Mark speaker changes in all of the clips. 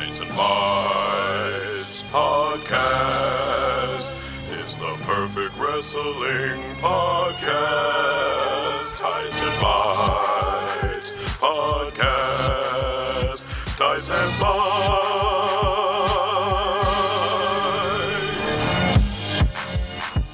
Speaker 1: Tights and podcast is the perfect wrestling podcast.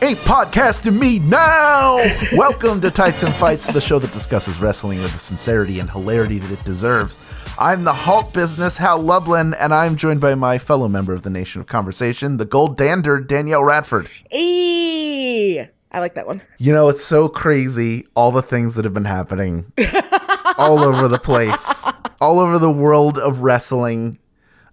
Speaker 2: A podcast to me now. Welcome to Tights and Fights, the show that discusses wrestling with the sincerity and hilarity that it deserves. I'm the Hulk Business, Hal Lublin, and I'm joined by my fellow member of the Nation of Conversation, the Gold Dander, Danielle Radford.
Speaker 3: Eee! I like that one.
Speaker 2: You know, it's so crazy, all the things that have been happening all over the place, all over the world of wrestling.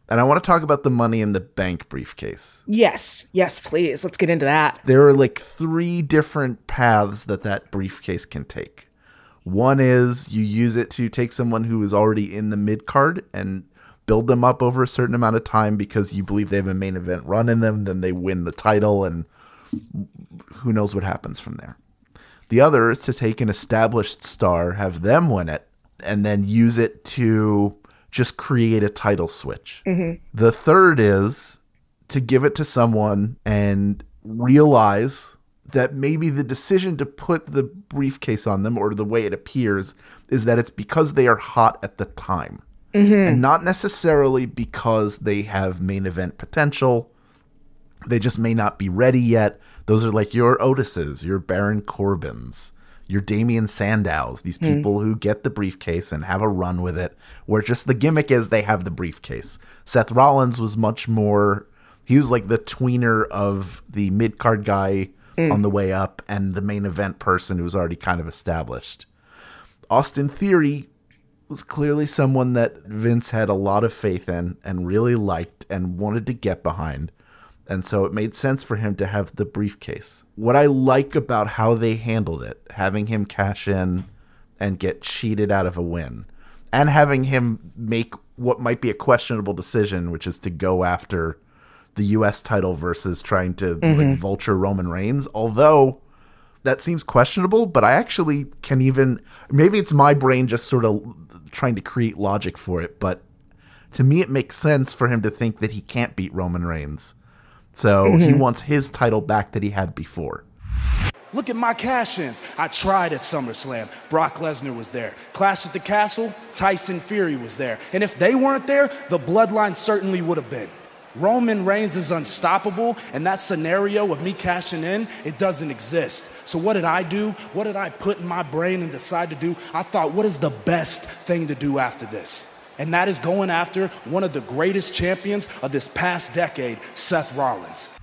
Speaker 2: And I want to talk about the money in the bank briefcase.
Speaker 3: Yes, yes, please. Let's get into that.
Speaker 2: there are like three different paths that that briefcase can take. One is you use it to take someone who is already in the mid card and build them up over a certain amount of time because you believe they have a main event run in them, then they win the title, and who knows what happens from there. The other is to take an established star, have them win it, and then use it to just create a title switch. Mm-hmm. The third is to give it to someone and realize that maybe the decision to put the briefcase on them or the way it appears is that it's because they are hot at the time mm-hmm. and not necessarily because they have main event potential. They just may not be ready yet. Those are like your Otises, your Baron Corbins, your Damien Sandows, these hmm. people who get the briefcase and have a run with it, where just the gimmick is they have the briefcase. Seth Rollins was much more, he was like the tweener of the mid card guy hmm. on the way up and the main event person who was already kind of established. Austin Theory was clearly someone that Vince had a lot of faith in and really liked and wanted to get behind. And so it made sense for him to have the briefcase. What I like about how they handled it, having him cash in and get cheated out of a win, and having him make what might be a questionable decision, which is to go after the US title versus trying to like, mm-hmm. vulture Roman Reigns. Although that seems questionable, but I actually can even maybe it's my brain just sort of trying to create logic for it, but to me it makes sense for him to think that he can't beat Roman Reigns. So he mm-hmm. wants his title back that he had before.
Speaker 4: Look at my cash ins. I tried at SummerSlam. Brock Lesnar was there. Clash at the Castle, Tyson Fury was there. And if they weren't there, the bloodline certainly would have been. Roman Reigns is unstoppable, and that scenario of me cashing in, it doesn't exist. So, what did I do? What did I put in my brain and decide to do? I thought, what is the best thing to do after this? And that is going after one of the greatest champions of this past decade, Seth Rollins.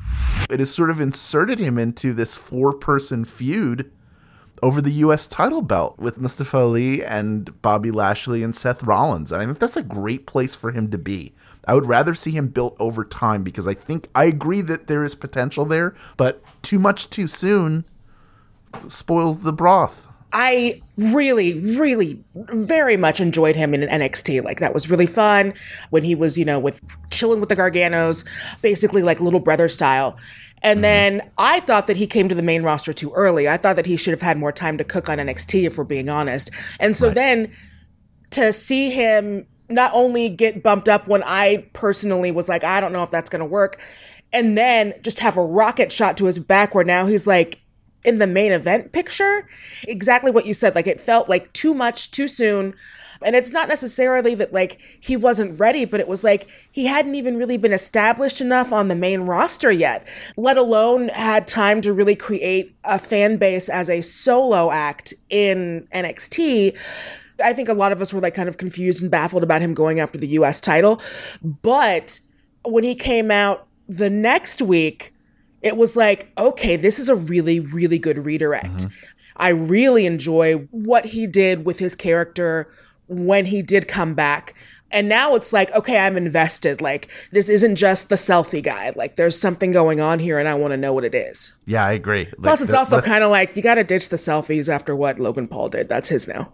Speaker 2: It has sort of inserted him into this four person feud over the US title belt with Mustafa Ali and Bobby Lashley and Seth Rollins. And I think that's a great place for him to be. I would rather see him built over time because I think I agree that there is potential there, but too much too soon spoils the broth.
Speaker 3: I really, really, very much enjoyed him in NXT. Like that was really fun when he was, you know, with chilling with the Garganos, basically like little brother style. And mm-hmm. then I thought that he came to the main roster too early. I thought that he should have had more time to cook on NXT, if we're being honest. And so then to see him not only get bumped up when I personally was like, I don't know if that's going to work, and then just have a rocket shot to his back where now he's like in the main event picture. Exactly what you said. Like it felt like too much too soon. And it's not necessarily that like he wasn't ready, but it was like he hadn't even really been established enough on the main roster yet, let alone had time to really create a fan base as a solo act in NXT. I think a lot of us were like kind of confused and baffled about him going after the US title. But when he came out the next week, it was like, okay, this is a really, really good redirect. Mm-hmm. I really enjoy what he did with his character when he did come back. And now it's like, okay, I'm invested. Like, this isn't just the selfie guy. Like, there's something going on here, and I want to know what it is.
Speaker 2: Yeah, I agree.
Speaker 3: Plus, it's also kind of like you got to ditch the selfies after what Logan Paul did. That's his now.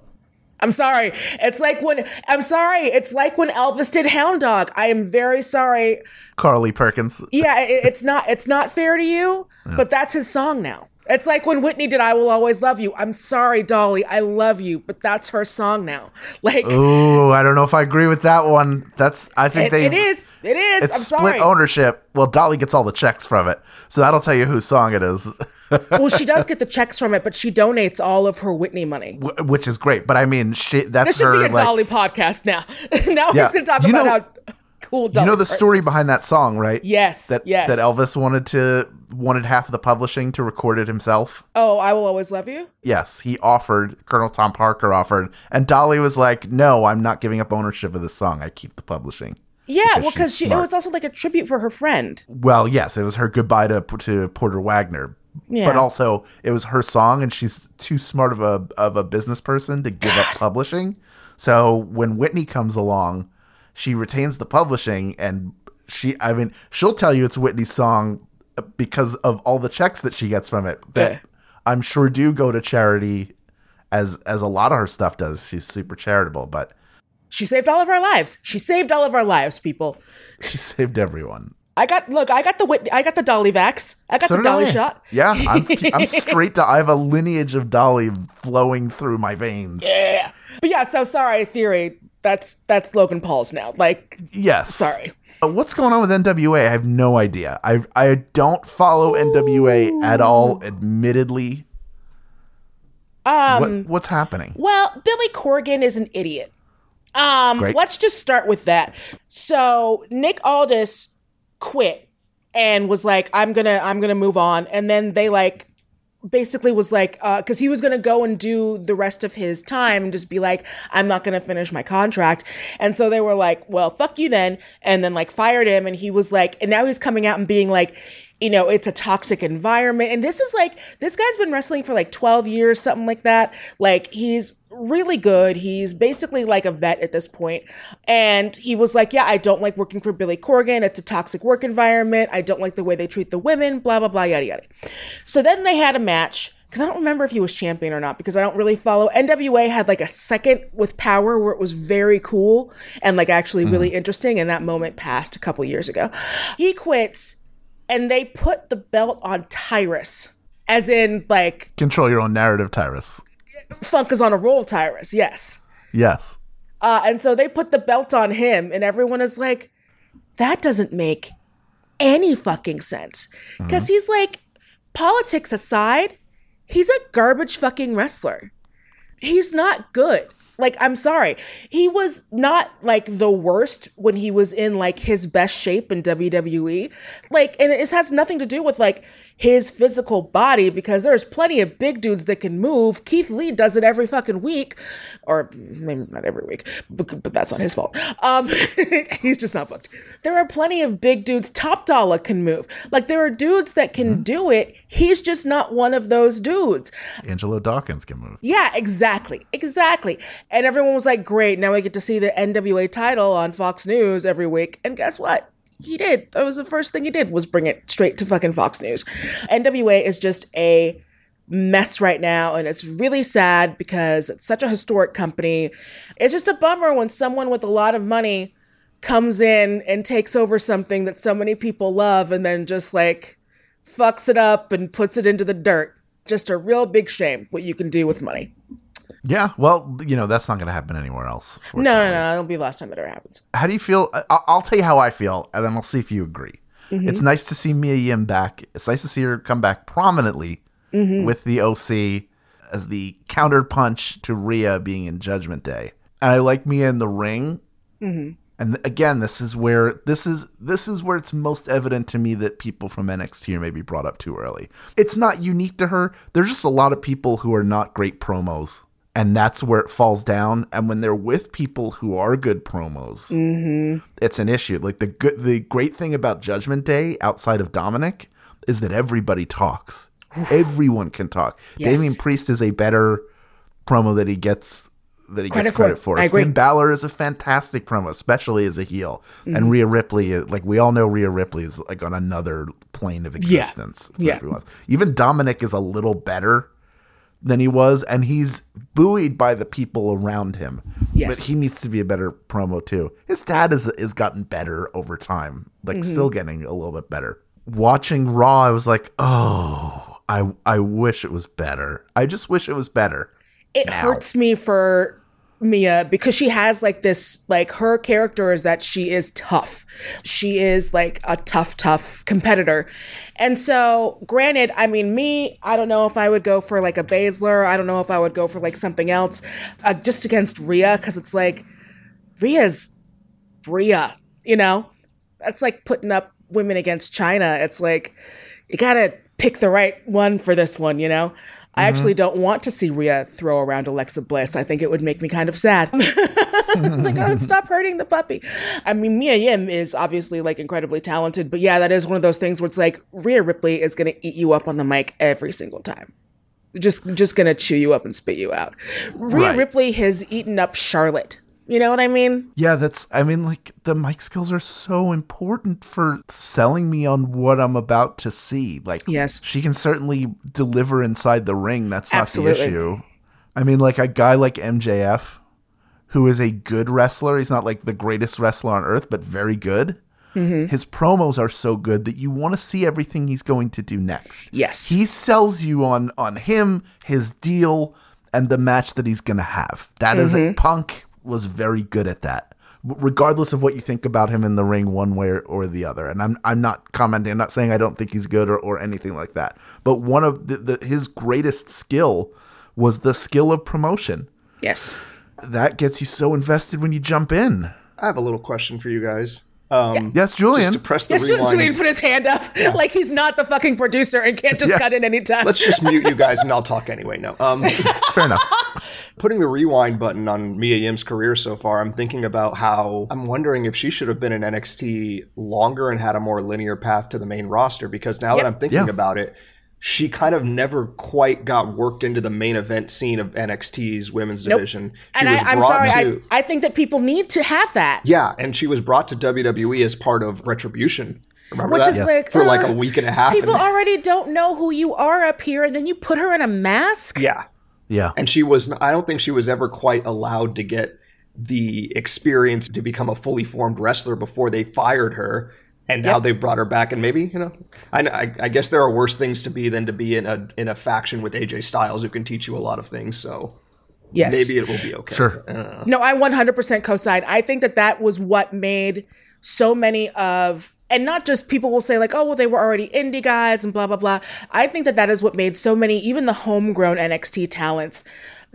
Speaker 3: I'm sorry. It's like when I'm sorry. It's like when Elvis did Hound Dog. I am very sorry.
Speaker 2: Carly Perkins.
Speaker 3: Yeah, it, it's not it's not fair to you, but that's his song now. It's like when Whitney did I Will Always Love You. I'm sorry, Dolly. I love you, but that's her song now. Like
Speaker 2: Ooh, I don't know if I agree with that one. That's I think
Speaker 3: it,
Speaker 2: they
Speaker 3: it is. It is.
Speaker 2: It's
Speaker 3: I'm
Speaker 2: split
Speaker 3: sorry.
Speaker 2: ownership. Well, Dolly gets all the checks from it, so that'll tell you whose song it is,
Speaker 3: well, she does get the checks from it, but she donates all of her Whitney money.
Speaker 2: wh- which is great. But I mean, she, that's
Speaker 3: This should
Speaker 2: her.
Speaker 3: be a
Speaker 2: like,
Speaker 3: Dolly podcast now. now
Speaker 2: Yeah.
Speaker 3: we're going to talk
Speaker 2: You
Speaker 3: about
Speaker 2: know-
Speaker 3: how cool
Speaker 2: you know the story behind that song, right?
Speaker 3: Yes,
Speaker 2: That
Speaker 3: yes.
Speaker 2: that Elvis wanted to wanted half of the publishing to record it himself.
Speaker 3: Oh, I will always love you.
Speaker 2: Yes, he offered. Colonel Tom Parker offered, and Dolly was like, "No, I'm not giving up ownership of this song. I keep the publishing."
Speaker 3: Yeah,
Speaker 2: Because
Speaker 3: well, because she it was also like a tribute for her friend.
Speaker 2: Well, yes, it was her goodbye to to Porter Wagoner.
Speaker 3: Yeah.
Speaker 2: But also, it was her song, and she's too smart of a of a business person to give up publishing. So when Whitney comes along, she retains the publishing, and she, I mean, she'll tell you it's Whitney's song because of all the checks that she gets from it. That
Speaker 3: Yeah.
Speaker 2: I'm sure do go to charity, as as a lot of her stuff does. She's super charitable, but
Speaker 3: She saved all of our lives. She saved all of our lives, people.
Speaker 2: she saved everyone.
Speaker 3: I got look. I got the Whitney. I got the Dolly vax. I got
Speaker 2: So
Speaker 3: the Dolly
Speaker 2: I.
Speaker 3: shot.
Speaker 2: Yeah, I'm, I'm straight to. I have a lineage of Dolly flowing through my veins.
Speaker 3: Yeah. But yeah, so sorry, theory. That's that's Logan Paul's now. Like,
Speaker 2: Yes.
Speaker 3: sorry.
Speaker 2: Uh, What's going on with NWA? I have no idea. I I don't follow NWA at all. Admittedly,
Speaker 3: Um.
Speaker 2: what what's happening?
Speaker 3: Well, Billy Corgan is an idiot. Um,
Speaker 2: Great.
Speaker 3: let's just start with that. So Nick Aldis quit and was like, "I'm gonna, I'm gonna move on," and then they like basically was like uh, because he was going to go and do the rest of his time and just be like i'm not going to finish my contract. And so they were like well fuck you then and then like fired him and he was like and now he's coming out and being like you know it's a toxic environment. And this is like this guy's been wrestling for like 12 years something like that. Like he's really good. He's basically like a vet at this point. and he was like yeah i don't like working for billy corgan. It's a toxic work environment. I don't like the way they treat the women blah blah blah yada yada. So then they had a match because I don't remember if he was champion or not because I don't really follow. NWA had like a second with power where it was very cool and like actually really mm-hmm. interesting, and that moment passed a couple years ago. He quits, and they put the belt on Tyrus, as in like
Speaker 2: Control your own narrative, Tyrus.
Speaker 3: Funk is on a roll, Tyrus. Yes.
Speaker 2: Yes.
Speaker 3: Uh, and so they put the belt on him, and everyone is like, that doesn't make any fucking sense. Because he's like, politics aside, he's a garbage fucking wrestler. He's not good. Like, I'm sorry. He was not like the worst when he was in like his best shape in WWE. Like, and it has nothing to do with like his physical body because there's plenty of big dudes that can move. Keith Lee does it every fucking week, or maybe not every week, but, but that's not his fault. Um, he's just not booked. There are plenty of big dudes. Top Dollar can move. Like, there are dudes that can do it. He's just not one of those dudes.
Speaker 2: Angelo Dawkins can move.
Speaker 3: Yeah, exactly. Exactly. And everyone was like, great, now we get to see the NWA title on Fox News every week. And guess what? He did. That was the first thing he did was bring it straight to fucking Fox News. NWA is just a mess right now and it's really sad because it's such a historic company. It's just a bummer when someone with a lot of money comes in and takes over something that so many people love and then just like fucks it up and puts it into the dirt. Just a real big shame what you can do with money.
Speaker 2: Yeah. Well, you know that's not going to happen anywhere else.
Speaker 3: No, no, no. It'll be the last time it ever happens.
Speaker 2: How do you feel? I- I'll tell you how I feel, and then I'll see if you agree.
Speaker 3: Mm-hmm.
Speaker 2: It's nice to see Mia Yim back. It's nice to see her come back prominently
Speaker 3: Mm-hmm.
Speaker 2: with the OC as the counterpunch to Rhea being in Judgment Day. And I like Mia in the ring.
Speaker 3: Mm-hmm.
Speaker 2: And again, this is where this is this is where it's most evident to me that people from NXT are maybe brought up too early. It's not unique to her. There's just a lot of people who are not great promos, and that's where it falls down. And when they're with people who are good promos, it's an issue. Like the good, the great thing about Judgment Day outside of Dominic is that everybody talks. Everyone can talk.
Speaker 3: Yes.
Speaker 2: Damian Priest is a better promo that he gets that he
Speaker 3: Credit
Speaker 2: gets credit
Speaker 3: for.
Speaker 2: for.
Speaker 3: I agree.
Speaker 2: Finn Balor is a fantastic promo, especially as a heel.
Speaker 3: Mm-hmm.
Speaker 2: And Rhea Ripley, like we all know, Rhea Ripley is like on another plane of existence. for
Speaker 3: Yeah.
Speaker 2: everyone. Even Dominic is a little better than he was, and he's buoyed by the people around him.
Speaker 3: Yes.
Speaker 2: But he needs to be a better promo too. His dad is is gotten better over time, like
Speaker 3: Mm-hmm.
Speaker 2: still getting a little bit better. Watching Raw, I was like, oh, I I wish it was better. I just wish it was better.
Speaker 3: it hurts me for Mia because she has like this like her character is that she is tough. She is like a tough tough competitor. And so, granted, I mean me, I don't know if I would go for like a Baszler. I don't know if I would go for like something else uh, just against Rhea cuz it's like Rhea's Rhea, you know? That's like putting up women against Chyna. It's like you got to pick the right one for this one, you know? I mm-hmm. actually don't want to see Rhea throw around Alexa Bliss. I think it would make me kind of sad. like, oh, stop hurting the puppy. I mean, Mia Yim is obviously like incredibly talented, but yeah, that is one of those things where it's like Rhea Ripley is going to eat you up on the mic every single time. Just, just gonna chew you up and spit you out. Rhea
Speaker 2: Right.
Speaker 3: Ripley has eaten up Charlotte. You know what I mean?
Speaker 2: Yeah, that's I mean like the mic skills are so important for selling me on what I'm about to see. Like
Speaker 3: Yes.
Speaker 2: she can certainly deliver inside the ring. That's not
Speaker 3: Absolutely.
Speaker 2: the issue. I mean like a guy like MJF who is a good wrestler, he's not like the greatest wrestler on earth, but very good.
Speaker 3: Mm-hmm.
Speaker 2: His promos are so good that you want to see everything he's going to do next.
Speaker 3: Yes.
Speaker 2: He sells you on on him, his deal, and the match that he's gonna have. That is
Speaker 3: Mm-hmm.
Speaker 2: a Punk was very good at that. Regardless of what you think about him in the ring, one way or, or the other, and I'm I'm not commenting. I'm not saying I don't think he's good or, or anything like that. But one of the, the his greatest skill was the skill of promotion.
Speaker 3: Yes.
Speaker 2: That gets you so invested when you jump in.
Speaker 5: I have a little question for you guys. Um,
Speaker 2: Yes, Julian.
Speaker 5: Just to press the
Speaker 3: Yes,
Speaker 5: rewind.
Speaker 3: Julian put his hand up like he's not the fucking producer and can't just
Speaker 2: Yeah.
Speaker 3: cut in anytime.
Speaker 5: Let's just mute you guys and I'll talk anyway. No. Um,
Speaker 2: Fair enough.
Speaker 5: putting the rewind button on Mia Yim's career so far, I'm thinking about how I'm wondering if she should have been in NXT longer and had a more linear path to the main roster. Because now that I'm thinking
Speaker 2: Yeah.
Speaker 5: about it, she kind of never quite got worked into the main event scene of NXT's women's division. She
Speaker 3: and
Speaker 5: was
Speaker 3: I, I'm sorry,
Speaker 5: to,
Speaker 3: I, I think that people need to have that.
Speaker 5: yeah, and she was brought to WWE as part of Retribution. Remember
Speaker 3: Which
Speaker 5: that?
Speaker 3: is like
Speaker 5: for like
Speaker 3: uh,
Speaker 5: a week and a half.
Speaker 3: People
Speaker 5: and-
Speaker 3: already don't know who you are up here, and then you put her in a mask.
Speaker 5: yeah,
Speaker 2: Yeah.
Speaker 5: and she was i don't think she was ever quite allowed to get the experience to become a fully formed wrestler before they fired her and now they brought her back and maybe you know I, I, I guess there are worse things to be than to be in a in a faction with aj styles who can teach you a lot of things so
Speaker 3: Yes.
Speaker 5: maybe it will be okay
Speaker 2: Sure.
Speaker 3: No, I 100% co-sign. I think that that was what made so many of and not just people will say like, oh, well, they were already indie guys and blah blah blah. I think that that is what made so many, even the homegrown NXT talents,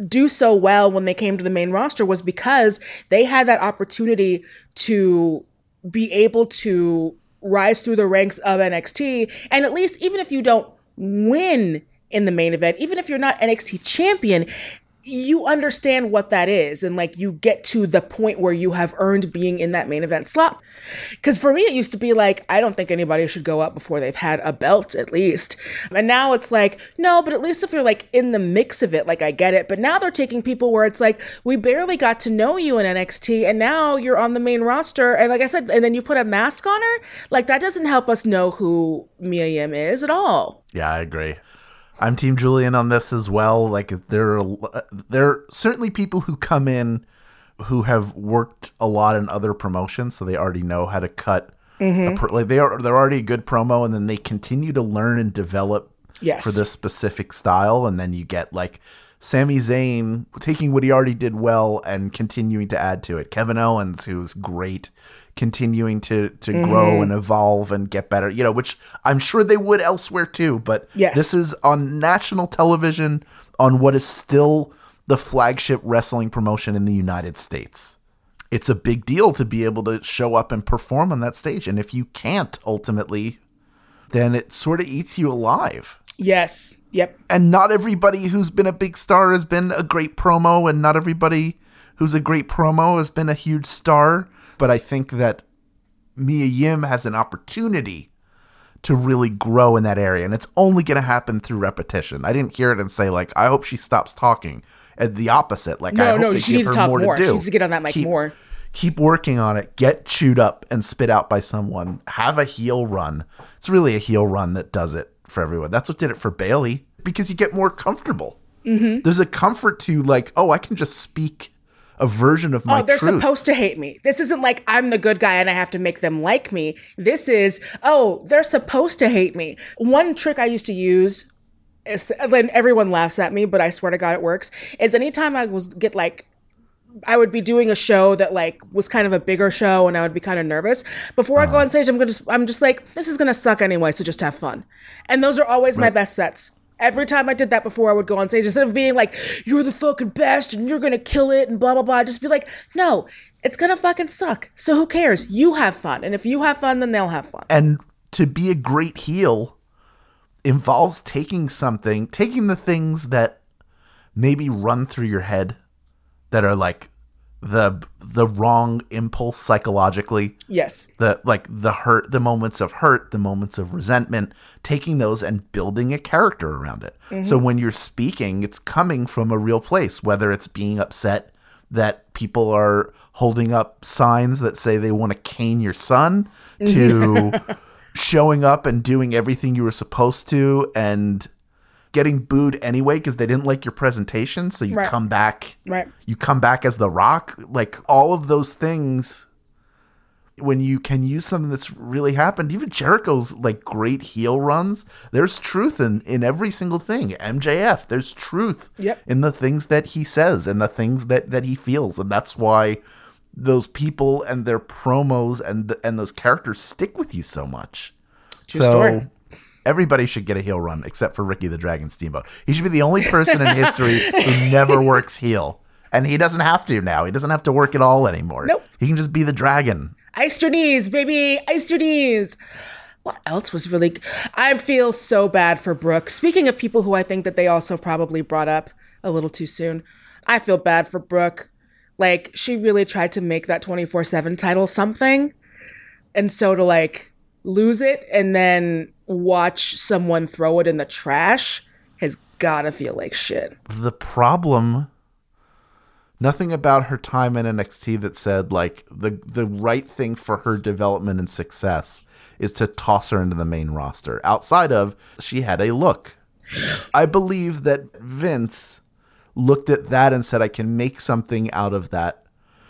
Speaker 3: do so well when they came to the main roster was because they had that opportunity to be able to rise through the ranks of NXT, and at least even if you don't win in the main event, even if you're not NXT champion, you understand what that is and like you get to the point where you have earned being in that main event slot. Because for me it used to be like i don't think anybody should go up before they've had a belt at least. And now it's like no but at least if you're like in the mix of it like i get it. But now they're taking people where it's like we barely got to know you in nxt and now you're on the main roster. And like i said and then you put a mask on her like that doesn't help us know who mia yim is at all.
Speaker 2: Yeah, I agree. I'm Team Julian on this as well. Like there are there are certainly people who come in who have worked a lot in other promotions, so they already know how to cut. A mm-hmm. pro- like they are they're already a good promo, and then they continue to learn and develop
Speaker 3: Yes.
Speaker 2: for this specific style, and then you get like Sami Zayn taking what he already did well and continuing to add to it. Kevin Owens, who's great, continuing to to
Speaker 3: Mm-hmm.
Speaker 2: grow and evolve and get better. You know, which I'm sure they would elsewhere too. But
Speaker 3: Yes.
Speaker 2: this is on national television on what is still the flagship wrestling promotion in the United States. It's a big deal to be able to show up and perform on that stage, and if you can't ultimately, then it sort of eats you alive
Speaker 3: yes yep
Speaker 2: and not everybody who's been a big star has been a great promo and not everybody who's a great promo has been a huge star but i think that mia yim has an opportunity to really grow in that area and it's only going to happen through repetition. I didn't hear it and say like i hope she stops talking and the opposite. Like I
Speaker 3: No,
Speaker 2: hope
Speaker 3: no, she needs to talk
Speaker 2: more
Speaker 3: She needs to get on that mic
Speaker 2: Keep-
Speaker 3: more.
Speaker 2: keep working on it. Get chewed up and spit out by someone. Have a heel run. It's really a heel run that does it for everyone. That's what did it for bayley because you get more comfortable.
Speaker 3: Mm-hmm.
Speaker 2: there's a comfort to like oh i can just speak a version of my
Speaker 3: oh, they're
Speaker 2: truth
Speaker 3: supposed to hate me. This isn't like I'm the good guy and I have to make them like me. This is, oh, they're supposed to hate me. One trick I used to use is, then everyone laughs at me, but I swear to God it works. Is anytime I was get like I would be doing a show that like was kind of a bigger show and I would be kind of nervous. Before I go uh-huh. on stage, I'm gonna I'm just like, this is gonna suck anyway, so just have fun. And those are always my best sets. Every time I did that before I would go on stage, instead of being like, you're the fucking best and you're gonna kill it and blah blah blah, I'd just be like, no, it's gonna fucking suck. So who cares? You have fun. And if you have fun, then they'll have fun.
Speaker 2: And to be a great heel involves taking something, taking the things that maybe run through your head that are like the the wrong impulse psychologically.
Speaker 3: Yes.
Speaker 2: the like the hurt the moments of hurt the moments of resentment taking those and building a character around it. Mm-hmm. So when you're speaking it's coming from a real place whether it's being upset that people are holding up signs that say they want to cane your son mm-hmm. to showing up and doing everything you were supposed to and getting booed anyway because they didn't like your presentation so you
Speaker 3: Right.
Speaker 2: come back
Speaker 3: Right.
Speaker 2: you come back as the rock like all of those things when you can use something that's really happened even jericho's like great heel runs there's truth in in every single thing mjf there's truth
Speaker 3: Yep.
Speaker 2: in the things that he says and the things that that he feels and that's why those people and their promos and the, and those characters stick with you so much
Speaker 3: True story.
Speaker 2: Everybody should get a heel run except for Ricky the Dragon Steamboat. He should be the only person in history who never works heel. And he doesn't have to now. He doesn't have to work at all anymore.
Speaker 3: Nope.
Speaker 2: He can just be the dragon.
Speaker 3: Iced your knees, baby. Iced your knees. What else was really? I feel so bad for Brooke. Speaking of people who I think that they also probably brought up a little too soon, I feel bad for Brooke. Like she really tried to make that twenty four seven title something, and so to like lose it and then watch someone throw it in the trash has gotta feel like shit.
Speaker 2: The problem nothing about her time in NXT that said like the the right thing for her development and success is to toss her into the main roster. Outside of she had a look. I believe that Vince looked at that and said, I can make something out of that.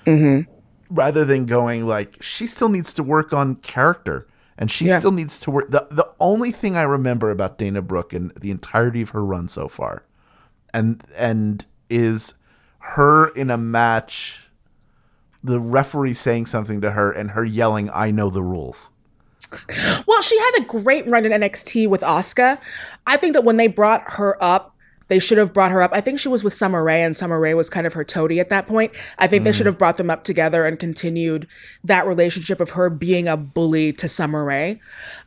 Speaker 2: Mm-hmm. Rather than going like, she still needs to work on character and she
Speaker 3: Yeah.
Speaker 2: still needs to work. The, the only thing I remember about Dana Brooke and the entirety of her run so far and and is her in a match, the referee saying something to her and her yelling, I know the rules.
Speaker 3: Well, she had a great run in NXT with Asuka. I think that when they brought her up, they should have brought her up. I think she was with Summer Rae, and Summer Rae was kind of her toady at that point. I think they should have brought them up together and continued that relationship of her being a bully to Summer Rae.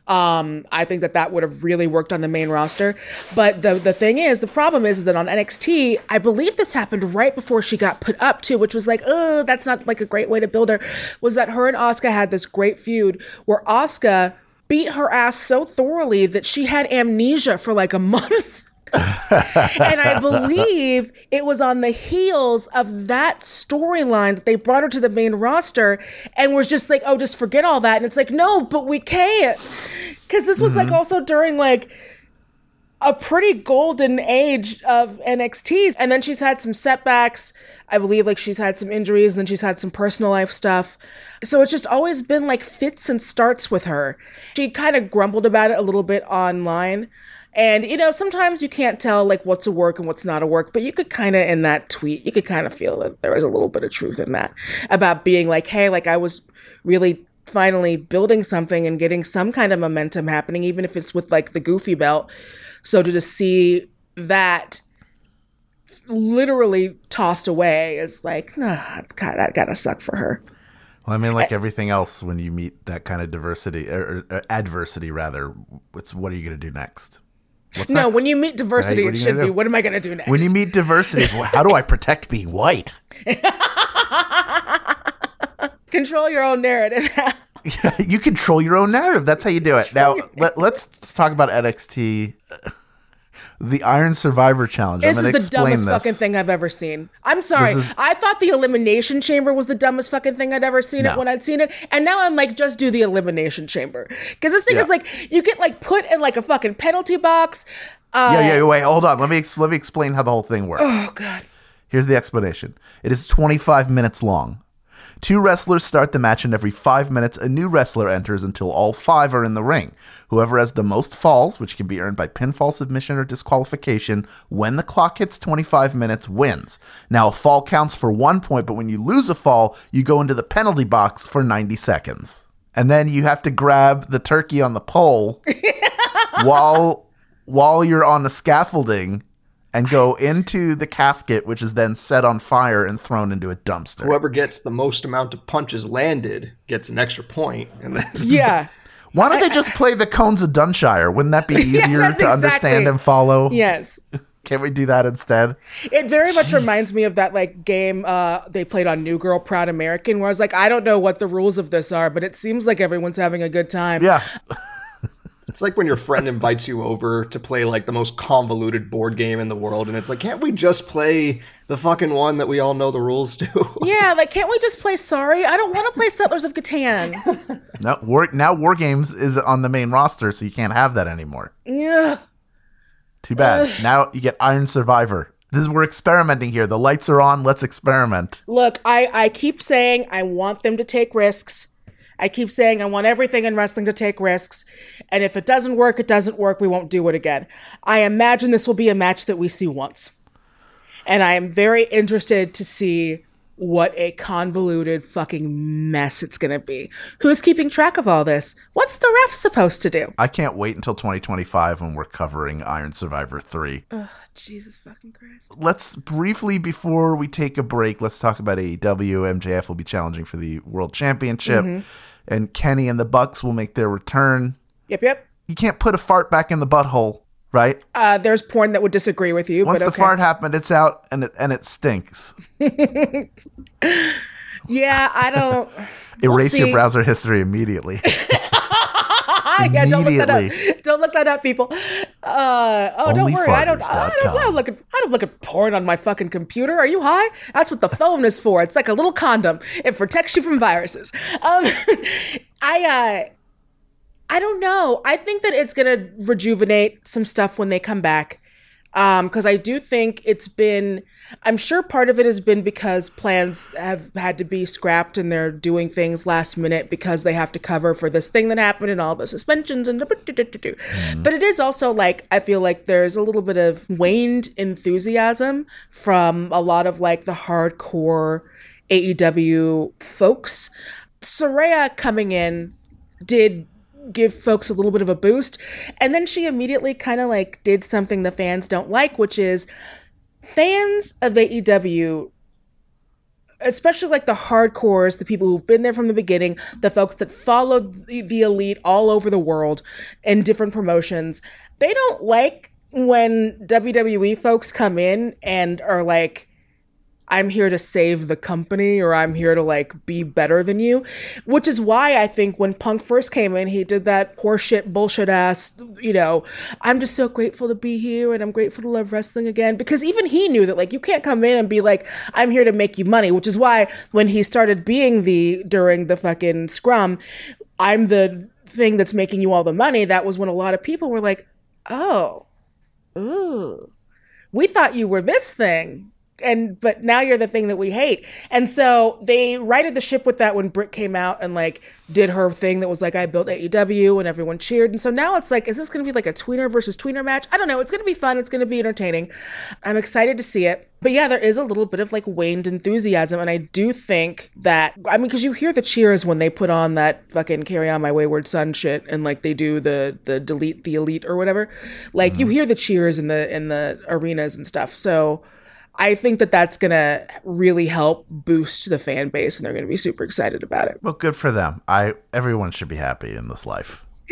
Speaker 3: Um, I think that that would have really worked on the main roster. But the the thing is, the problem is, is that on NXT, I believe this happened right before she got put up too, which was like, oh, that's not like a great way to build her. Was that her and Asuka had this great feud where Asuka beat her ass so thoroughly that she had amnesia for like a month. And I believe it was on the heels of that storyline that they brought her to the main roster and was just like, oh, just forget all that. And it's like, no, but we can't. Because this was like mm-hmm. also during like a pretty golden age of NXTs. And then she's had some setbacks. I believe like she's had some injuries and then she's had some personal life stuff. So it's just always been like fits and starts with her. She kind of grumbled about it a little bit online. And you know, sometimes you can't tell like what's a work and what's not a work, but you could kind of in that tweet, you could kind of feel that there was a little bit of truth in that about being like, hey, like I was really finally building something and getting some kind of momentum happening, even if it's with like the goofy belt. So to just see that literally tossed away is like, nah, it's kind of that gotta suck for her.
Speaker 2: Well, I mean, like everything else, when you meet that kind of diversity or, or adversity, rather, it's what are you going to do next? What's
Speaker 3: No,
Speaker 2: next?
Speaker 3: when you meet diversity,
Speaker 2: Right, what
Speaker 3: it should be,
Speaker 2: do?
Speaker 3: what am I gonna do next?
Speaker 2: when you meet diversity, how do I protect being white?
Speaker 3: Control your own narrative.
Speaker 2: you control your own narrative. That's how you do it. Now, let, let's talk about NXT, the Iron Survivor Challenge.
Speaker 3: This is the dumbest
Speaker 2: this.
Speaker 3: fucking thing I've ever seen. I'm sorry.
Speaker 2: Is-
Speaker 3: I thought the Elimination Chamber was the dumbest fucking thing I'd ever seen it
Speaker 2: No.
Speaker 3: when I'd seen it. And now I'm like, just do the Elimination Chamber. Because this thing
Speaker 2: Yeah.
Speaker 3: is like, you get like put in like a fucking penalty box. Uh,
Speaker 2: Yeah, yeah. Wait, hold on. Let me let me explain how the whole thing works.
Speaker 3: oh, God.
Speaker 2: Here's the explanation. It is 25 minutes long. Two wrestlers start the match, and every five minutes, a new wrestler enters until all five are in the ring. Whoever has the most falls, which can be earned by pinfall, submission, or disqualification, when the clock hits 25 minutes, wins. Now, a fall counts for one point, but when you lose a fall, you go into the penalty box for 90 seconds. And then you have to grab the turkey on the pole while while you're on the scaffolding and go into the casket, which is then set on fire and thrown into a dumpster.
Speaker 5: Whoever gets the most amount of punches landed gets an extra point, and then
Speaker 3: Yeah.
Speaker 2: Why don't they just play the cones of Dunshire? Wouldn't that be easier
Speaker 3: that's
Speaker 2: to
Speaker 3: exactly-
Speaker 2: understand and follow?
Speaker 3: Yes.
Speaker 2: Can't we do that instead?
Speaker 3: It very much reminds me of that like game uh, they played on New Girl Proud American, where I was like, I don't know what the rules of this are, but it seems like everyone's having a good time.
Speaker 2: Yeah.
Speaker 5: It's like when your friend invites you over to play like the most convoluted board game in the world, and it's like, can't we just play the fucking one that we all know the rules to?
Speaker 3: Yeah, like can't we just play Sorry? I don't want to play Settlers of Catan.
Speaker 2: No, war, now War Games is on the main roster, so you can't have that anymore.
Speaker 3: yeah.
Speaker 2: Too bad. now you get Iron Survivor. This is we're experimenting here. The lights are on. Let's experiment.
Speaker 3: Look, I I keep saying I want them to take risks. I keep saying I want everything in wrestling to take risks. And if it doesn't work, it doesn't work. We won't do it again. I imagine this will be a match that we see once. And I am very interested to see what a convoluted fucking mess it's going to be. Who's keeping track of all this? What's the ref supposed to do?
Speaker 2: I can't wait until 2025 when we're covering Iron Survivor 3.
Speaker 3: Ugh, Jesus fucking Christ.
Speaker 2: Let's briefly, before we take a break, let's talk about AEW. MJF will be challenging for the World Championship, mm-hmm. and Kenny and the Bucks will make their return.
Speaker 3: Yep, yep.
Speaker 2: You can't put a fart back in the butthole, right?
Speaker 3: Uh, there's porn that would disagree with you,
Speaker 2: Once
Speaker 3: but
Speaker 2: the
Speaker 3: okay.
Speaker 2: fart happened, it's out and it and it stinks.
Speaker 3: yeah, I don't.
Speaker 2: Erase your
Speaker 3: see.
Speaker 2: browser history immediately.
Speaker 3: yeah, don't look that up.
Speaker 2: Immediately.
Speaker 3: Don't look that up, people. Uh, oh, don't worry. I don't. I don't, I don't look at. I don't look at porn on my fucking computer. Are you high? That's what the phone is for. It's like a little condom. It protects you from viruses. Um, I. Uh, I don't know. I think that it's gonna rejuvenate some stuff when they come back. Um, because I do think it's been. I'm sure part of it has been because plans have had to be scrapped and they're doing things last minute because they have to cover for this thing that happened and all the suspensions and. But it is also like I feel like there's a little bit of waned enthusiasm from a lot of like the hardcore AEW folks. Saraya coming in did give folks a little bit of a boost. And then she immediately kind of like did something the fans don't like, which is fans of AEW, especially like the hardcores, the people who've been there from the beginning, the folks that followed the, elite all over the world in different promotions, they don't like when WWE folks come in and are like, I'm here to save the company or I'm here to like be better than you. Which is why I think when Punk first came in, he did that horseshit, bullshit ass, you know, I'm just so grateful to be here and I'm grateful to love wrestling again. Because even he knew that like you can't come in and be like, I'm here to make you money, which is why when he started being the during the fucking scrum, I'm the thing that's making you all the money, that was when a lot of people were like, Oh, ooh. We thought you were this thing and but now you're the thing that we hate. And so they righted the ship with that when Britt came out and like did her thing that was like I built AEW and everyone cheered. And so now it's like, is this gonna be like a tweener versus tweener match? I don't know. It's gonna be fun. It's gonna be entertaining. I'm excited to see it. But yeah, there is a little bit of like waned enthusiasm. And I do think that I mean, because you hear the cheers when they put on that fucking carry on my wayward son shit and like they do the the delete the elite or whatever. Like you mm-hmm. hear the cheers in the in the arenas and stuff. So I think that that's going to really help boost the fan base and they're going to be super excited about it.
Speaker 2: well, good for them. I everyone should be happy in this life.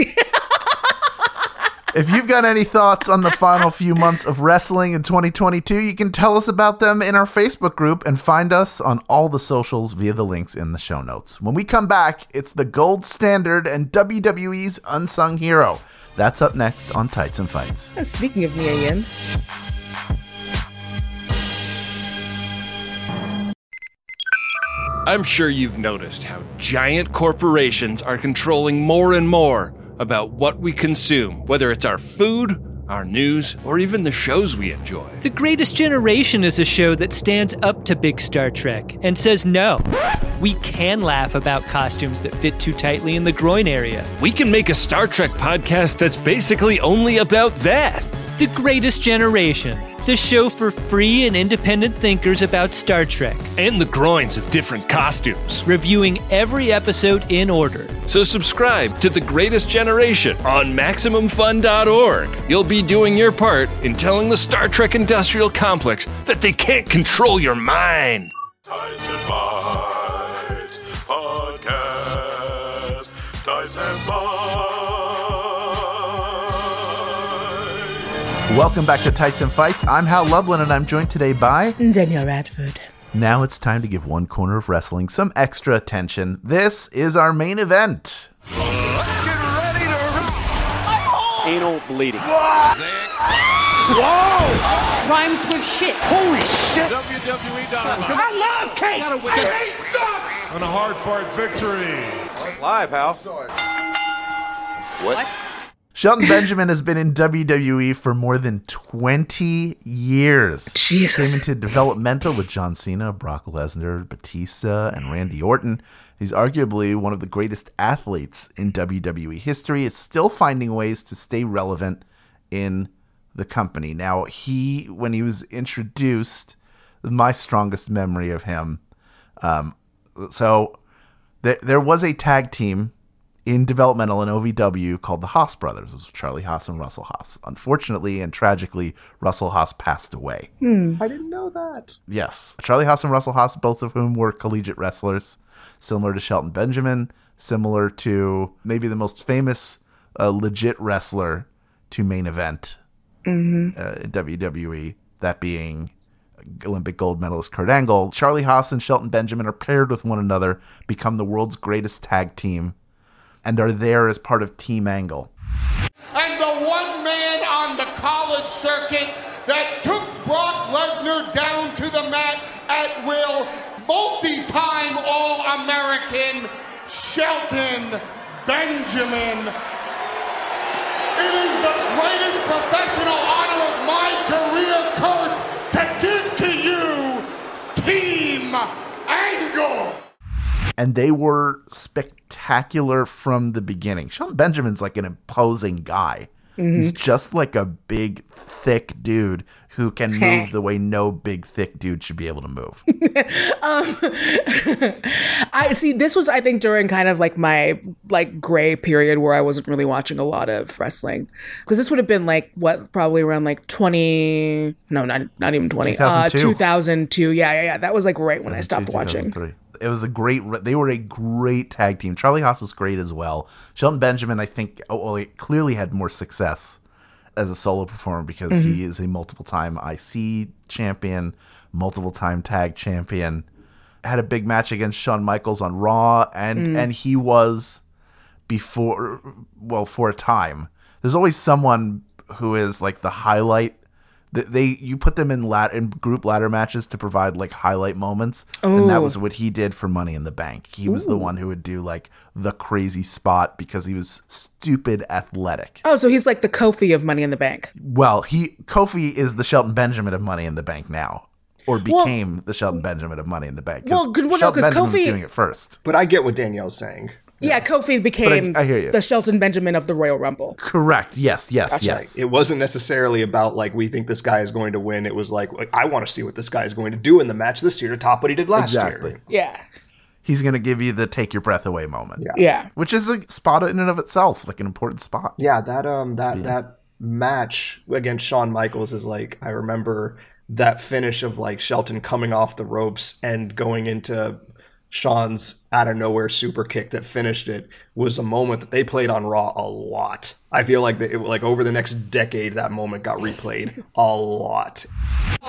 Speaker 2: if you've got any thoughts on the final few months of wrestling in 2022, you can tell us about them in our Facebook group and find us on all the socials via the links in the show notes. When we come back, it's the gold standard and WWE's unsung hero. That's up next on Tights and Fights.
Speaker 3: Speaking of Mia Yim,
Speaker 6: I'm sure you've noticed how giant corporations are controlling more and more about what we consume, whether it's our food, our news, or even the shows we enjoy.
Speaker 7: The Greatest Generation is a show that stands up to big Star Trek and says no. We can laugh about costumes that fit too tightly in the groin area.
Speaker 6: We can make a Star Trek podcast that's basically only about that.
Speaker 7: The Greatest Generation, the show for free and independent thinkers about Star Trek,
Speaker 6: And the groins of different costumes.
Speaker 7: reviewing every episode in order.
Speaker 6: So subscribe to The Greatest Generation on MaximumFun.org. You'll be doing your part in telling the Star Trek industrial complex that they can't control your mind.
Speaker 2: Welcome back to Tights and Fights. I'm Hal Lublin, and I'm joined today by.
Speaker 3: Danielle Radford.
Speaker 2: Now it's time to give one corner of wrestling some extra attention. This is our main event.
Speaker 8: Anal bleeding.
Speaker 9: Rhymes with shit. Holy shit! WWE Dynamite. I love Kate. I hate nuts.
Speaker 1: And a hard fought victory.
Speaker 2: Shelton Benjamin has been in WWE for more than 20 years.
Speaker 3: Jesus.
Speaker 2: Came into developmental with John Cena, Brock Lesnar, Batista, and Randy Orton. He's arguably one of the greatest athletes in WWE history. Is still finding ways to stay relevant in the company. Now, he, when he was introduced, my strongest memory of him. Um, so there, there was a tag team in developmental in OVW called the Haas brothers. It was Charlie Haas and Russell Haas. Unfortunately and tragically, Russell Haas passed away.
Speaker 5: I didn't know that.
Speaker 2: Yes. Charlie Haas and Russell Haas, both of whom were collegiate wrestlers, similar to Shelton Benjamin, similar to maybe the most famous uh, legit wrestler to main event uh, in WWE, that being Olympic gold medalist Kurt Angle. Charlie Haas and Shelton Benjamin are paired with one another, become the world's greatest tag team, and are there as part of Team Angle.
Speaker 10: and the one man on the college circuit that took Brock Lesnar down to the mat at will, multi-time All-American Shelton Benjamin. It is the greatest professional honor of my career, Kurt, to give to you Team Angle.
Speaker 2: And they were spectacular from the beginning. Sean Benjamin's like an imposing guy. He's just like a big, thick dude who can move the way no big, thick dude should be able to move.
Speaker 3: I see. This was, I think, during kind of like my like gray period where I wasn't really watching a lot of wrestling because this would have been like what probably around like twenty. No, not not even twenty. Uh, two thousand two. Yeah, yeah, yeah. That was like right when I stopped watching.
Speaker 2: 2003. It was a great. They were a great tag team. Charlie Haas was great as well. Shelton Benjamin, I think, oh, well, clearly had more success as a solo performer because he mm-hmm. is a multiple time IC champion, multiple time tag champion. Had a big match against Shawn Michaels on Raw, and mm. and he was before well for a time. There's always someone who is like the highlight. Th- They you put them in lat in group ladder matches to provide like highlight moments, and that was what he did for Money in the Bank. He was the one who would do like the crazy spot because he was stupid athletic.
Speaker 3: Oh, so he's like the Kofi of Money in the Bank.
Speaker 2: Well, he Kofi is the Shelton Benjamin of Money in the Bank now, or became the Shelton Benjamin of Money in the Bank. 'cause
Speaker 3: Well, good- well, no,
Speaker 2: Shelton
Speaker 3: 'cause
Speaker 2: Benjamin was
Speaker 3: Kofi-
Speaker 2: doing it first.
Speaker 5: But I get what Danielle's saying.
Speaker 3: Yeah, Kofi became
Speaker 2: I hear you.
Speaker 3: the Shelton Benjamin of the Royal Rumble.
Speaker 2: Correct. Yes. Yes. Yes.
Speaker 5: It wasn't necessarily about like we think this guy is going to win. It was like I want to see what this guy is going to do in the match this year to top what he did last
Speaker 2: Exactly.
Speaker 5: year.
Speaker 3: Yeah,
Speaker 2: He's gonna give you the take your breath away moment.
Speaker 5: Yeah.
Speaker 3: yeah.
Speaker 2: Which is a spot in and of itself, like an important spot.
Speaker 5: Yeah, that um that that match against Shawn Michaels is like I remember that finish of like Shelton coming off the ropes and going into Shawn's out of nowhere super kick that finished it was a moment that they played on Raw a lot. I feel like it, like over the next decade that moment got replayed a lot.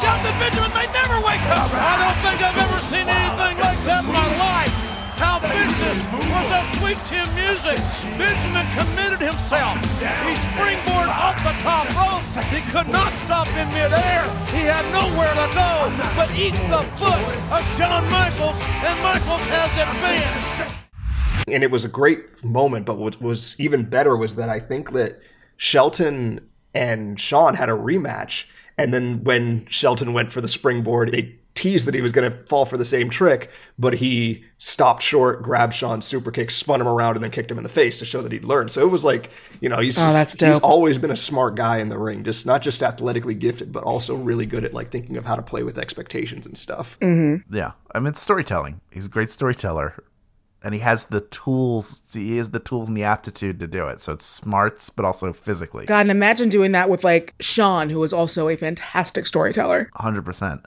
Speaker 11: Shelton Benjamin may never wake up. I don't think I've ever seen anything like that in my life. How vicious sweet chin music? Benjamin committed himself. He springboarded off the top rope. He could not stop in midair. He had nowhere to go but eat the foot of Shawn Michaels, and Michaels has advanced.
Speaker 5: and it was a great moment but what was even better was that i think that shelton and Shawn had a rematch. And then when Shelton went for the springboard, they teased that he was going to fall for the same trick, but he stopped short, grabbed Shawn's super kick, spun him around, and then kicked him in the face to show that he'd learned. So it was like, you know, he's
Speaker 3: Oh,
Speaker 5: just,
Speaker 3: that's
Speaker 5: he's always been a smart guy in the ring, just not just athletically gifted, but also really good at like thinking of how to play with expectations and stuff. Mm-hmm.
Speaker 2: Yeah, I mean, storytelling. He's a great storyteller, and he has the tools. He has the tools and the aptitude to do it. So it's smarts, but also physically.
Speaker 3: God, and imagine doing that with like Shawn, who is also a fantastic storyteller.
Speaker 2: hundred percent.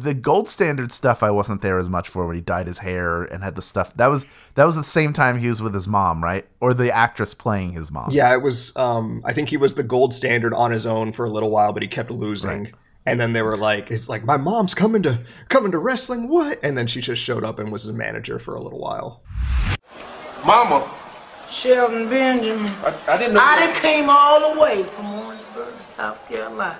Speaker 2: The gold standard stuff I wasn't there as much for when he dyed his hair and had the stuff that was that was the same time he was with his mom, right? Or the actress playing his mom.
Speaker 5: Yeah, it was. Um, I think he was the gold standard on his own for a little while, but he kept losing. And then they were like, "It's like my mom's coming to coming to wrestling. What?" And then she just showed up and was his manager for a little while.
Speaker 12: Mama.
Speaker 13: Shelton Benjamin.
Speaker 12: I, I didn't know.
Speaker 13: I done came all the way from Orangeburg, South Carolina,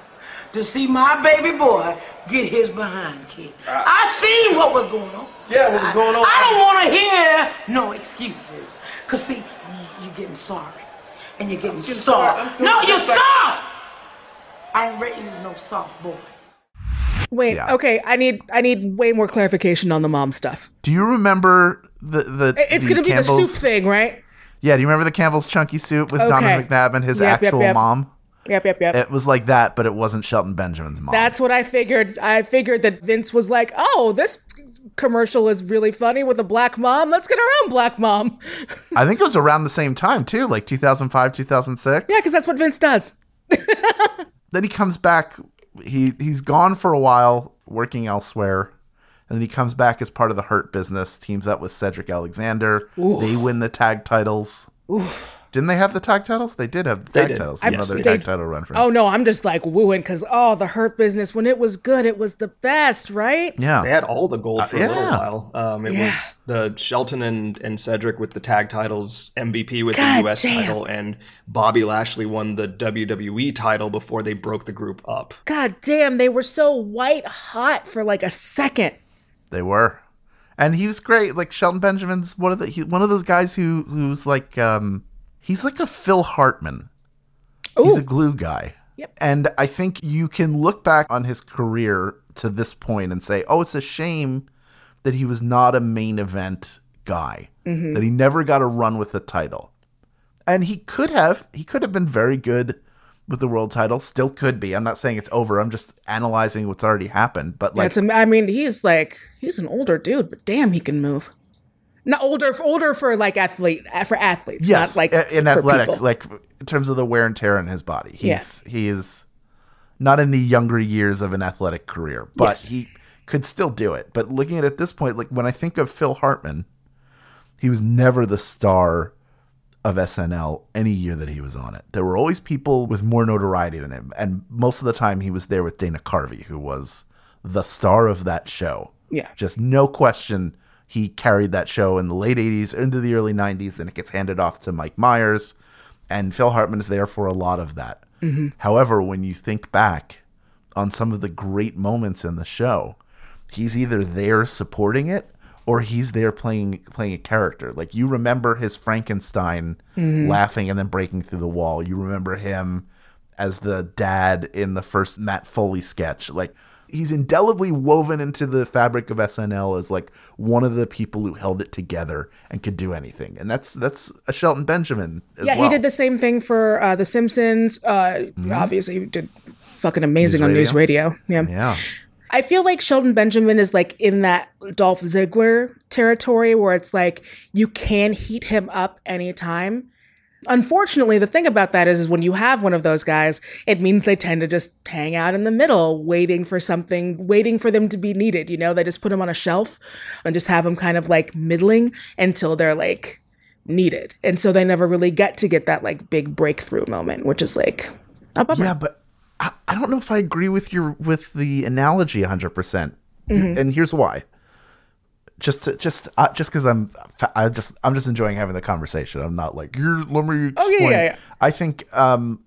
Speaker 13: to see my baby boy get his behind kicked. Ah. I seen what was going on.
Speaker 12: Yeah, what was going on?
Speaker 13: I, I don't want to hear no excuses. Cause see, you- you're getting sorry, and you're getting
Speaker 12: getting
Speaker 13: soft.
Speaker 12: sorry. I'm
Speaker 13: No, you're
Speaker 12: like-
Speaker 13: soft. I ain't raising no soft boy.
Speaker 3: Wait,
Speaker 2: Yeah.
Speaker 3: okay, I need I need way more clarification on the mom stuff.
Speaker 2: Do you remember the the?
Speaker 3: It's
Speaker 2: the
Speaker 3: gonna be the soup thing, right?
Speaker 2: Yeah, do you remember the Campbell's chunky soup with Donovan
Speaker 3: Okay.
Speaker 2: McNabb and his
Speaker 3: Yep, yep,
Speaker 2: actual
Speaker 3: yep.
Speaker 2: mom?
Speaker 3: Yep, yep, yep.
Speaker 2: It was like that, but it wasn't Shelton Benjamin's mom.
Speaker 3: That's what I figured. I figured that Vince was like, "Oh, this commercial is really funny with a black mom. Let's get our own black mom."
Speaker 2: I think it was around the same time too, like 2005, 2006.
Speaker 3: Yeah, because that's what Vince does.
Speaker 2: then he comes back. He he's gone for a while, working elsewhere, and then he comes back as part of the Hurt Business. Teams up with Cedric Alexander.
Speaker 3: Ooh.
Speaker 2: They win the tag titles. Didn't they have the tag titles? They did have the tag titles. Another
Speaker 3: they-
Speaker 2: tag title run for.
Speaker 3: Oh no, I'm just like wooing because oh, the Hurt Business when it was good, it was the best, right?
Speaker 2: yeah.
Speaker 5: They had all the gold for a little while. Um, it
Speaker 3: Yeah.
Speaker 5: was the Shelton and, and Cedric with the tag titles, MVP with
Speaker 3: God
Speaker 5: the US
Speaker 3: damn.
Speaker 5: title, and Bobby Lashley won the WWE title before they broke the group up.
Speaker 3: God damn, they were so white hot for like a second.
Speaker 2: They were, and he was great. Like Shelton Benjamin's one of the he, one of those guys who who's like um he's like a Phil Hartman. He's a glue guy.
Speaker 3: Yep.
Speaker 2: And I think you can look back on his career to this point and say, oh, it's a shame that he was not a main event guy, mm-hmm. that he never got a run with the title. And he could have. He could have been very good with the world title. Still could be. I'm not saying it's over. I'm just analyzing what's already happened. But like,
Speaker 3: That's am- I mean, he's like he's an older dude, but damn, he can move. Not older, older for like athlete uh, for athletes,
Speaker 2: yes,
Speaker 3: not like
Speaker 2: in
Speaker 3: for
Speaker 2: athletics,
Speaker 3: people.
Speaker 2: like in terms of the wear and tear in his body. He's he is not in the younger years of an athletic career, but
Speaker 3: Yes.
Speaker 2: he could still do it. But looking at it at this point, like when I think of Phil Hartman, he was never the star of SNL any year that he was on it. There were always people with more notoriety than him, and most of the time he was there with Dana Carvey, who was the star of that show.
Speaker 3: Yeah.
Speaker 2: Just no question he carried that show in the late 80s into the early 90s then it gets handed off to Mike Myers and Phil Hartman is there for a lot of that. Mm-hmm. However, when you think back on some of the great moments in the show, he's either there supporting it or he's there playing playing a character. Like you remember his Frankenstein mm-hmm. laughing and then breaking through the wall. You remember him as the dad in the first Matt Foley sketch. Like he's indelibly woven into the fabric of SNL as like one of the people who held it together and could do anything. And that's that's a Shelton Benjamin as
Speaker 3: yeah,
Speaker 2: well.
Speaker 3: he did the same thing for uh, The Simpsons. Uh, Obviously, he did fucking amazing
Speaker 2: Mm-hmm. News
Speaker 3: on NewsRadio. Yeah.
Speaker 2: Yeah.
Speaker 3: I feel like Shelton Benjamin is like in that Dolph Ziggler territory where it's like you can heat him up anytime. Unfortunately, the thing about that is, is when you have one of those guys, it means they tend to just hang out in the middle, waiting for something, waiting for them to be needed. You know, they just put them on a shelf and just have them kind of like middling until they're like needed. And so they never really get to get that like big breakthrough moment, which is like a bummer.
Speaker 2: Yeah, but I, I don't know if I agree with your with the analogy 100%. percent mm-hmm. And here's why. Just to, just uh, just cuz I'm I just I'm just enjoying having the conversation. I'm not like, "Here, let me explain."
Speaker 3: Oh, yeah, yeah, yeah.
Speaker 2: I think um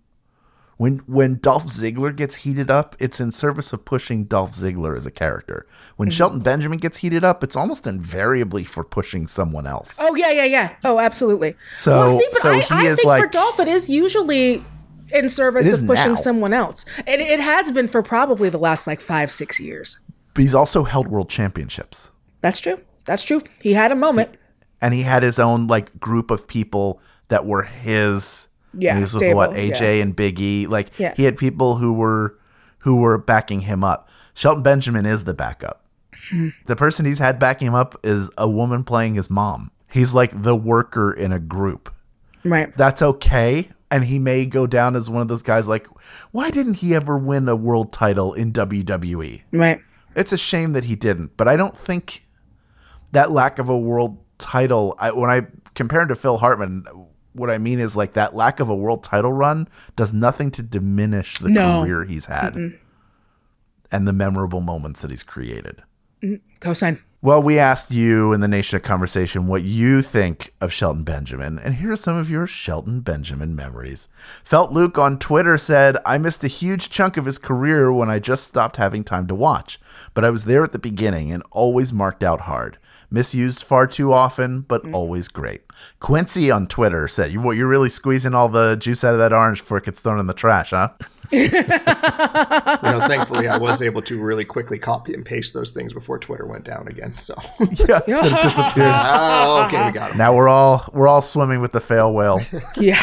Speaker 2: when when Dolph Ziggler gets heated up, it's in service of pushing Dolph Ziggler as a character. When
Speaker 3: Mm-hmm.
Speaker 2: Shelton Benjamin gets heated up, it's almost invariably for pushing someone else.
Speaker 3: Oh yeah, yeah, yeah. Oh, absolutely.
Speaker 2: So-
Speaker 3: well, see, but
Speaker 2: so
Speaker 3: I,
Speaker 2: he
Speaker 3: I
Speaker 2: is
Speaker 3: think for
Speaker 2: like-
Speaker 3: Dolph, it is usually in service of pushing
Speaker 2: now.
Speaker 3: someone else. And it has been for probably the last like five, six years.
Speaker 2: But he's also held world championships.
Speaker 3: That's true. That's true. He had a moment.
Speaker 2: And he had his own like group of people that were his
Speaker 3: Yeah,
Speaker 2: he was what AJ
Speaker 3: yeah.
Speaker 2: and Biggie. Like
Speaker 3: Yeah.
Speaker 2: he had people who were who were backing him up. Shelton Benjamin is the backup.
Speaker 3: Hmm.
Speaker 2: The person he's had backing him up is a woman playing his mom. He's like the worker in a group.
Speaker 3: Right.
Speaker 2: That's okay. And he may go down as one of those guys like, why didn't he ever win a world title in WWE?
Speaker 3: Right.
Speaker 2: It's a shame that he didn't, but I don't think that lack of a world title, I, when I compare him to Phil Hartman, what I mean is like that lack of a world title run does nothing to diminish the
Speaker 3: No.
Speaker 2: career he's had
Speaker 3: Mm-mm.
Speaker 2: and the memorable moments that he's created.
Speaker 3: Mm, Cosign.
Speaker 2: Well, we asked you in the Nation of Conversation what you think of Shelton Benjamin, and here are some of your Shelton Benjamin memories. Felt Luke on Twitter said, I missed a huge chunk of his career when I just stopped having time to watch, but I was there at the beginning and always marked out hard. Misused far too often, but mm. always great. Quincy on Twitter said, "You you're really squeezing all the juice out of that orange before it gets thrown in the trash, huh?
Speaker 5: You know, thankfully, I was able to really quickly copy and paste those things before Twitter went down again. So,
Speaker 2: yeah, it disappeared.
Speaker 5: Oh, okay, we got him.
Speaker 2: Now we're all we're all swimming with the fail whale.
Speaker 3: Yeah.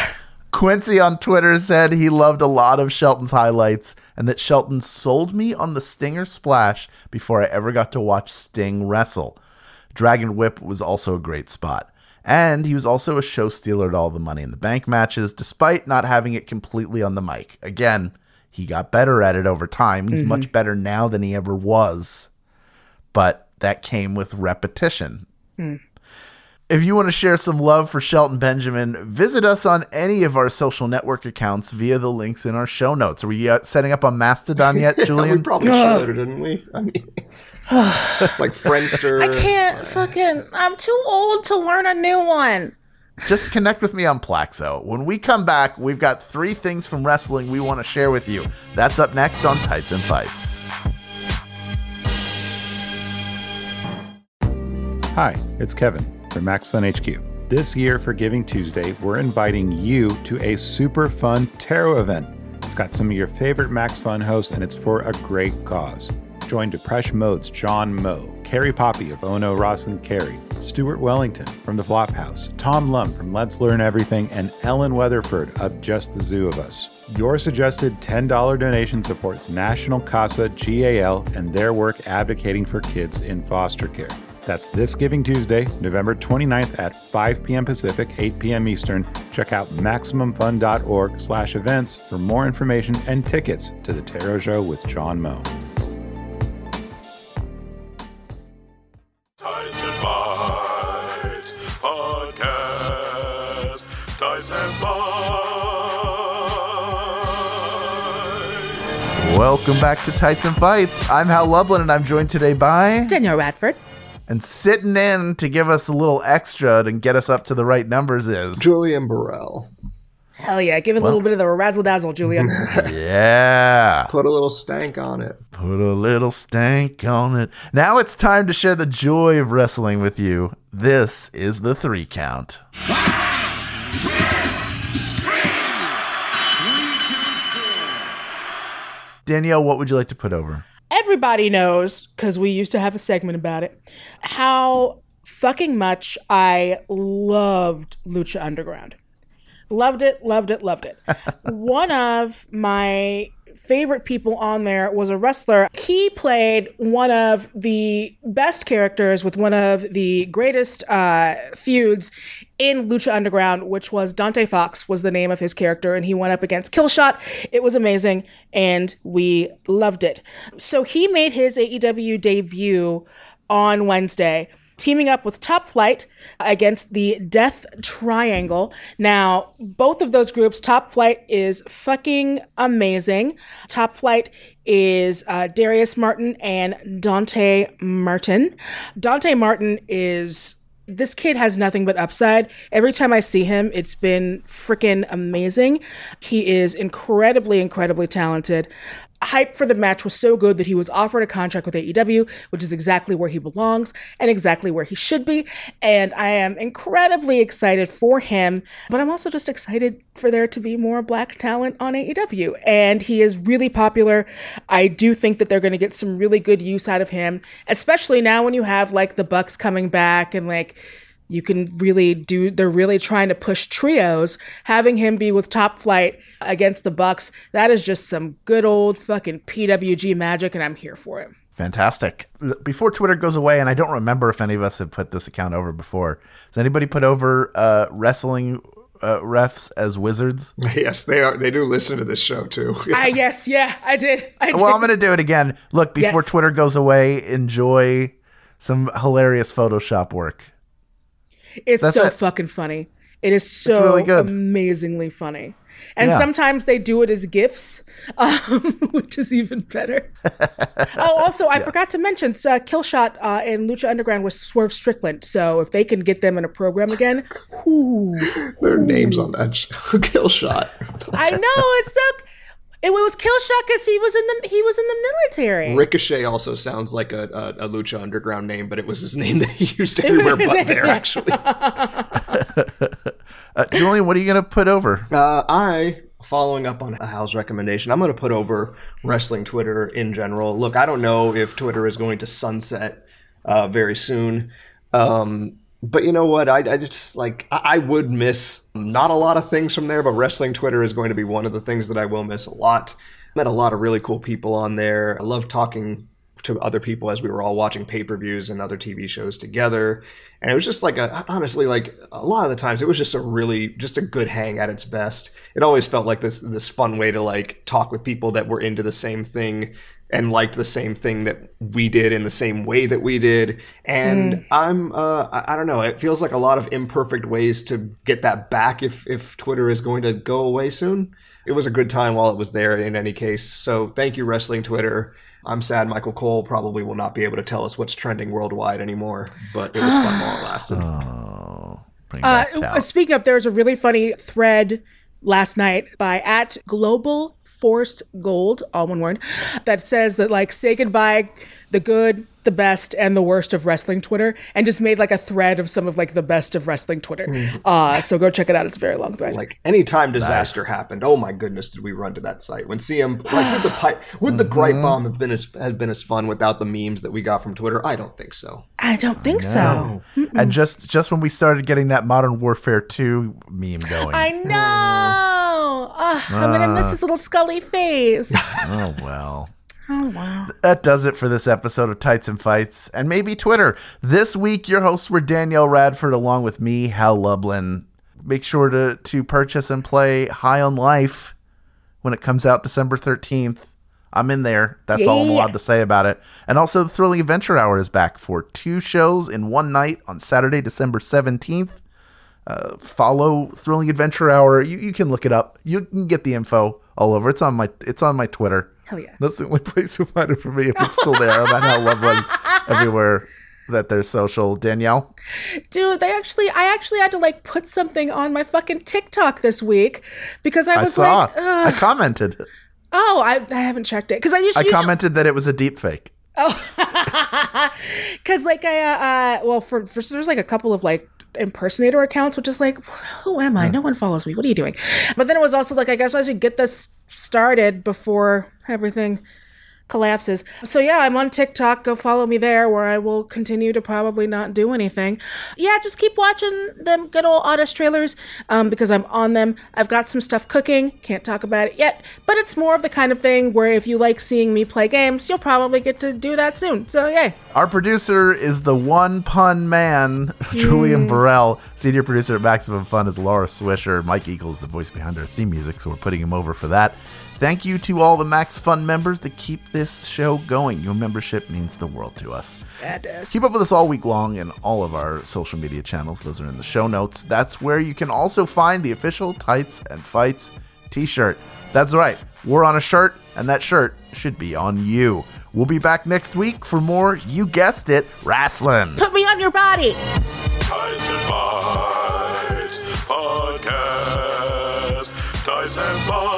Speaker 2: Quincy on Twitter said he loved a lot of Shelton's highlights and that Shelton sold me on the Stinger Splash before I ever got to watch Sting wrestle. Dragon Whip was also a great spot. And he was also a show stealer at all the Money in the Bank matches, despite not having it completely on the mic. Again, he got better at it over time. He's
Speaker 14: Mhm.
Speaker 2: much better now than he ever was. But that came with repetition. If you want to share some love for Shelton Benjamin, visit us on any of our social network accounts via the links in our show notes. Are we uh, setting up on Mastodon yet, Julian?
Speaker 5: we probably should, didn't we? I mean, it's like Friendster.
Speaker 3: I can't fucking. I'm too old to learn a new one.
Speaker 2: Just connect with me on Plaxo. When we come back, we've got three things from wrestling we want to share with you. That's up next on Tights and Fights.
Speaker 14: Hi, it's Kevin from Max Fun HQ. This year for Giving Tuesday, we're inviting you to a super fun tarot event. It's got some of your favorite Max Fun hosts, and it's for a great cause. Join Depresh Mode's John Moe, Carrie Poppy of Ono Ross and Carrie, Stuart Wellington from the Flophouse, Tom Lum from Let's Learn Everything, and Ellen Weatherford of Just the Zoo of Us. Your suggested $10 donation supports National CASA GAL and their work advocating for kids in foster care. That's this Giving Tuesday, November 29th at 5 p.m. Pacific, 8 p.m. Eastern. Check out MaximumFun.org slash events for more information and tickets to the Tarot Show with John Moe.
Speaker 2: Welcome back to Tights and Fights. I'm Hal Lublin, and I'm joined today by
Speaker 3: Danielle Radford.
Speaker 2: And sitting in to give us a little extra and get us up to the right numbers is
Speaker 5: Julian Burrell.
Speaker 3: Hell yeah. Give it a little bit of the razzle dazzle, Julian.
Speaker 2: Yeah.
Speaker 5: Put a little stank on it.
Speaker 2: Put a little stank on it. Now it's time to share the joy of wrestling with you. This is the three count. Danielle, what would you like to put over?
Speaker 3: Everybody knows, because we used to have a segment about it, how fucking much I loved Lucha Underground. Loved it, loved it, loved it. One of my favorite people on there was a wrestler. He played one of the best characters with one of the greatest uh, feuds in Lucha Underground, which was Dante Fox was the name of his character, and he went up against Killshot. It was amazing, and we loved it. So he made his AEW debut on Wednesday teaming up with Top Flight against the Death Triangle. Now, both of those groups, Top Flight is fucking amazing. Top Flight is uh, Darius Martin and Dante Martin. Dante Martin is. This kid has nothing but upside. Every time I see him, it's been freaking amazing. He is incredibly, incredibly talented. Hype for the match was so good that he was offered a contract with AEW, which is exactly where he belongs and exactly where he should be. And I am incredibly excited for him, but I'm also just excited for there to be more black talent on AEW. And he is really popular. I do think that they're going to get some really good use out of him, especially now when you have like the Bucks coming back and like you can really do they're really trying to push trios having him be with top flight against the bucks that is just some good old fucking pwg magic and i'm here for it
Speaker 2: Fantastic. Before Twitter goes away, and I don't remember if any of us have put this account over before. Has anybody put over uh, wrestling uh, refs as wizards?
Speaker 5: Yes, they are. They do listen to this show too.
Speaker 3: Ah, yes, yeah, I did. I did.
Speaker 2: Well, I'm going to do it again. Look, before
Speaker 3: Yes.
Speaker 2: Twitter goes away, enjoy some hilarious Photoshop work.
Speaker 3: It's
Speaker 2: That's
Speaker 3: so
Speaker 2: it.
Speaker 3: fucking funny. It is so
Speaker 2: really
Speaker 3: amazingly funny. And
Speaker 2: Yeah.
Speaker 3: sometimes they do it as gifts, um, which is even better. oh, also, I forgot to mention uh, Killshot uh, in Lucha Underground was Swerve Strickland. So if they can get them in a program again, ooh.
Speaker 5: Their names on that show. Kill shot.
Speaker 3: I know it's so. It was Killshot because he was in the he was in the military.
Speaker 5: Ricochet also sounds like a, a, a Lucha Underground name, but it was his name that he used everywhere but there, actually.
Speaker 2: Uh, Julian, what are you going to put over?
Speaker 5: Uh, I, following up on Hal's recommendation, I'm going to put over wrestling Twitter in general. Look, I don't know if Twitter is going to sunset uh, very soon. Um, but you know what? I, I just like, I, I would miss not a lot of things from there, but wrestling Twitter is going to be one of the things that I will miss a lot. Met a lot of really cool people on there. I love talking to other people as we were all watching pay-per-views and other TV shows together. And it was just like a honestly like a lot of the times it was just a really just a good hang at its best. It always felt like this this fun way to like talk with people that were into the same thing and liked the same thing that we did in the same way that we did. And
Speaker 3: Mm.
Speaker 5: I'm uh I, I don't know, it feels like a lot of imperfect ways to get that back if if Twitter is going to go away soon. It was a good time while it was there in any case. So thank you wrestling Twitter. I'm sad Michael Cole probably will not be able to tell us what's trending worldwide anymore, but it was fun while it lasted.
Speaker 2: Oh,
Speaker 3: Uh, speaking of, there was a really funny thread last night by at Global Force Gold, all one word, that says that like say goodbye the good, the best, and the worst of wrestling Twitter, and just made like a thread of some of like the best of wrestling Twitter.
Speaker 5: Mhm.
Speaker 3: Uh, so go check it out. It's a very long thread.
Speaker 5: Like anytime disaster happened, oh my goodness, did we run to that site? When CM like would the pipe would the gripe bomb have been as have been as fun without the memes that we got from Twitter? I don't think so.
Speaker 3: I don't think so.
Speaker 2: And just just when we started getting that Modern Warfare 2 meme going.
Speaker 3: I know. I'm gonna miss
Speaker 2: Ah.
Speaker 3: his little Scully face.
Speaker 2: oh well.
Speaker 3: oh wow.
Speaker 2: That does it for this episode of Tights and Fights and maybe Twitter. This week, your hosts were Danielle Radford along with me, Hal Lublin. Make sure to, to purchase and play High on Life when it comes out December 13th. I'm in there. That's all I'm allowed to say about it. And also, the Thrilling Adventure Hour is back for two shows in one night on Saturday, December 17th. Uh, follow Thrilling Adventure Hour. You, you can look it up. You can get the info all over. It's on my it's on my Twitter.
Speaker 3: Hell yeah.
Speaker 2: That's the only place to find it for me if it's still there. I'm at Hal Lublin everywhere that they're social. Danielle?
Speaker 3: Dude, they actually, I actually had to like put something on my fucking TikTok this week because I
Speaker 2: I,
Speaker 3: was
Speaker 2: saw.
Speaker 3: like,
Speaker 2: I commented.
Speaker 3: oh, I, I haven't checked it because I
Speaker 2: I commented that it was a deep fake.
Speaker 3: Oh because like I, uh, uh, well, for, for there's like a couple of like impersonator accounts, which is like, who am I? No one follows me. What are you doing? But then it was also like, I guess I should get this started before everything collapses. So yeah, I'm on TikTok. Go follow me there where I will continue to probably not do anything. Yeah, just keep watching them good old Honest trailers um, because I'm on them. I've got some stuff cooking. Can't talk about it yet, but it's more of the kind of thing where if you like seeing me play games, you'll probably get to do that soon. So yay.
Speaker 2: Our producer is the one pun man, Julian Burrell. Senior producer at Maximum Fun is Laura Swisher. Mike Eagle is the voice behind our theme music, so we're putting him over for that. Thank you to all the Max Fun members that keep this show going. Your membership means the world to us.
Speaker 3: That does.
Speaker 2: Keep up with us all week long in all of our social media channels. Those are in the show notes. That's where you can also find the official Tights and Fights t shirt. That's right, we're on a shirt, and that shirt should be on you. We'll be back next week for more, you guessed it, wrestling.
Speaker 3: Put me on your body.
Speaker 1: Ties and Bites Podcast. Ties and Bites.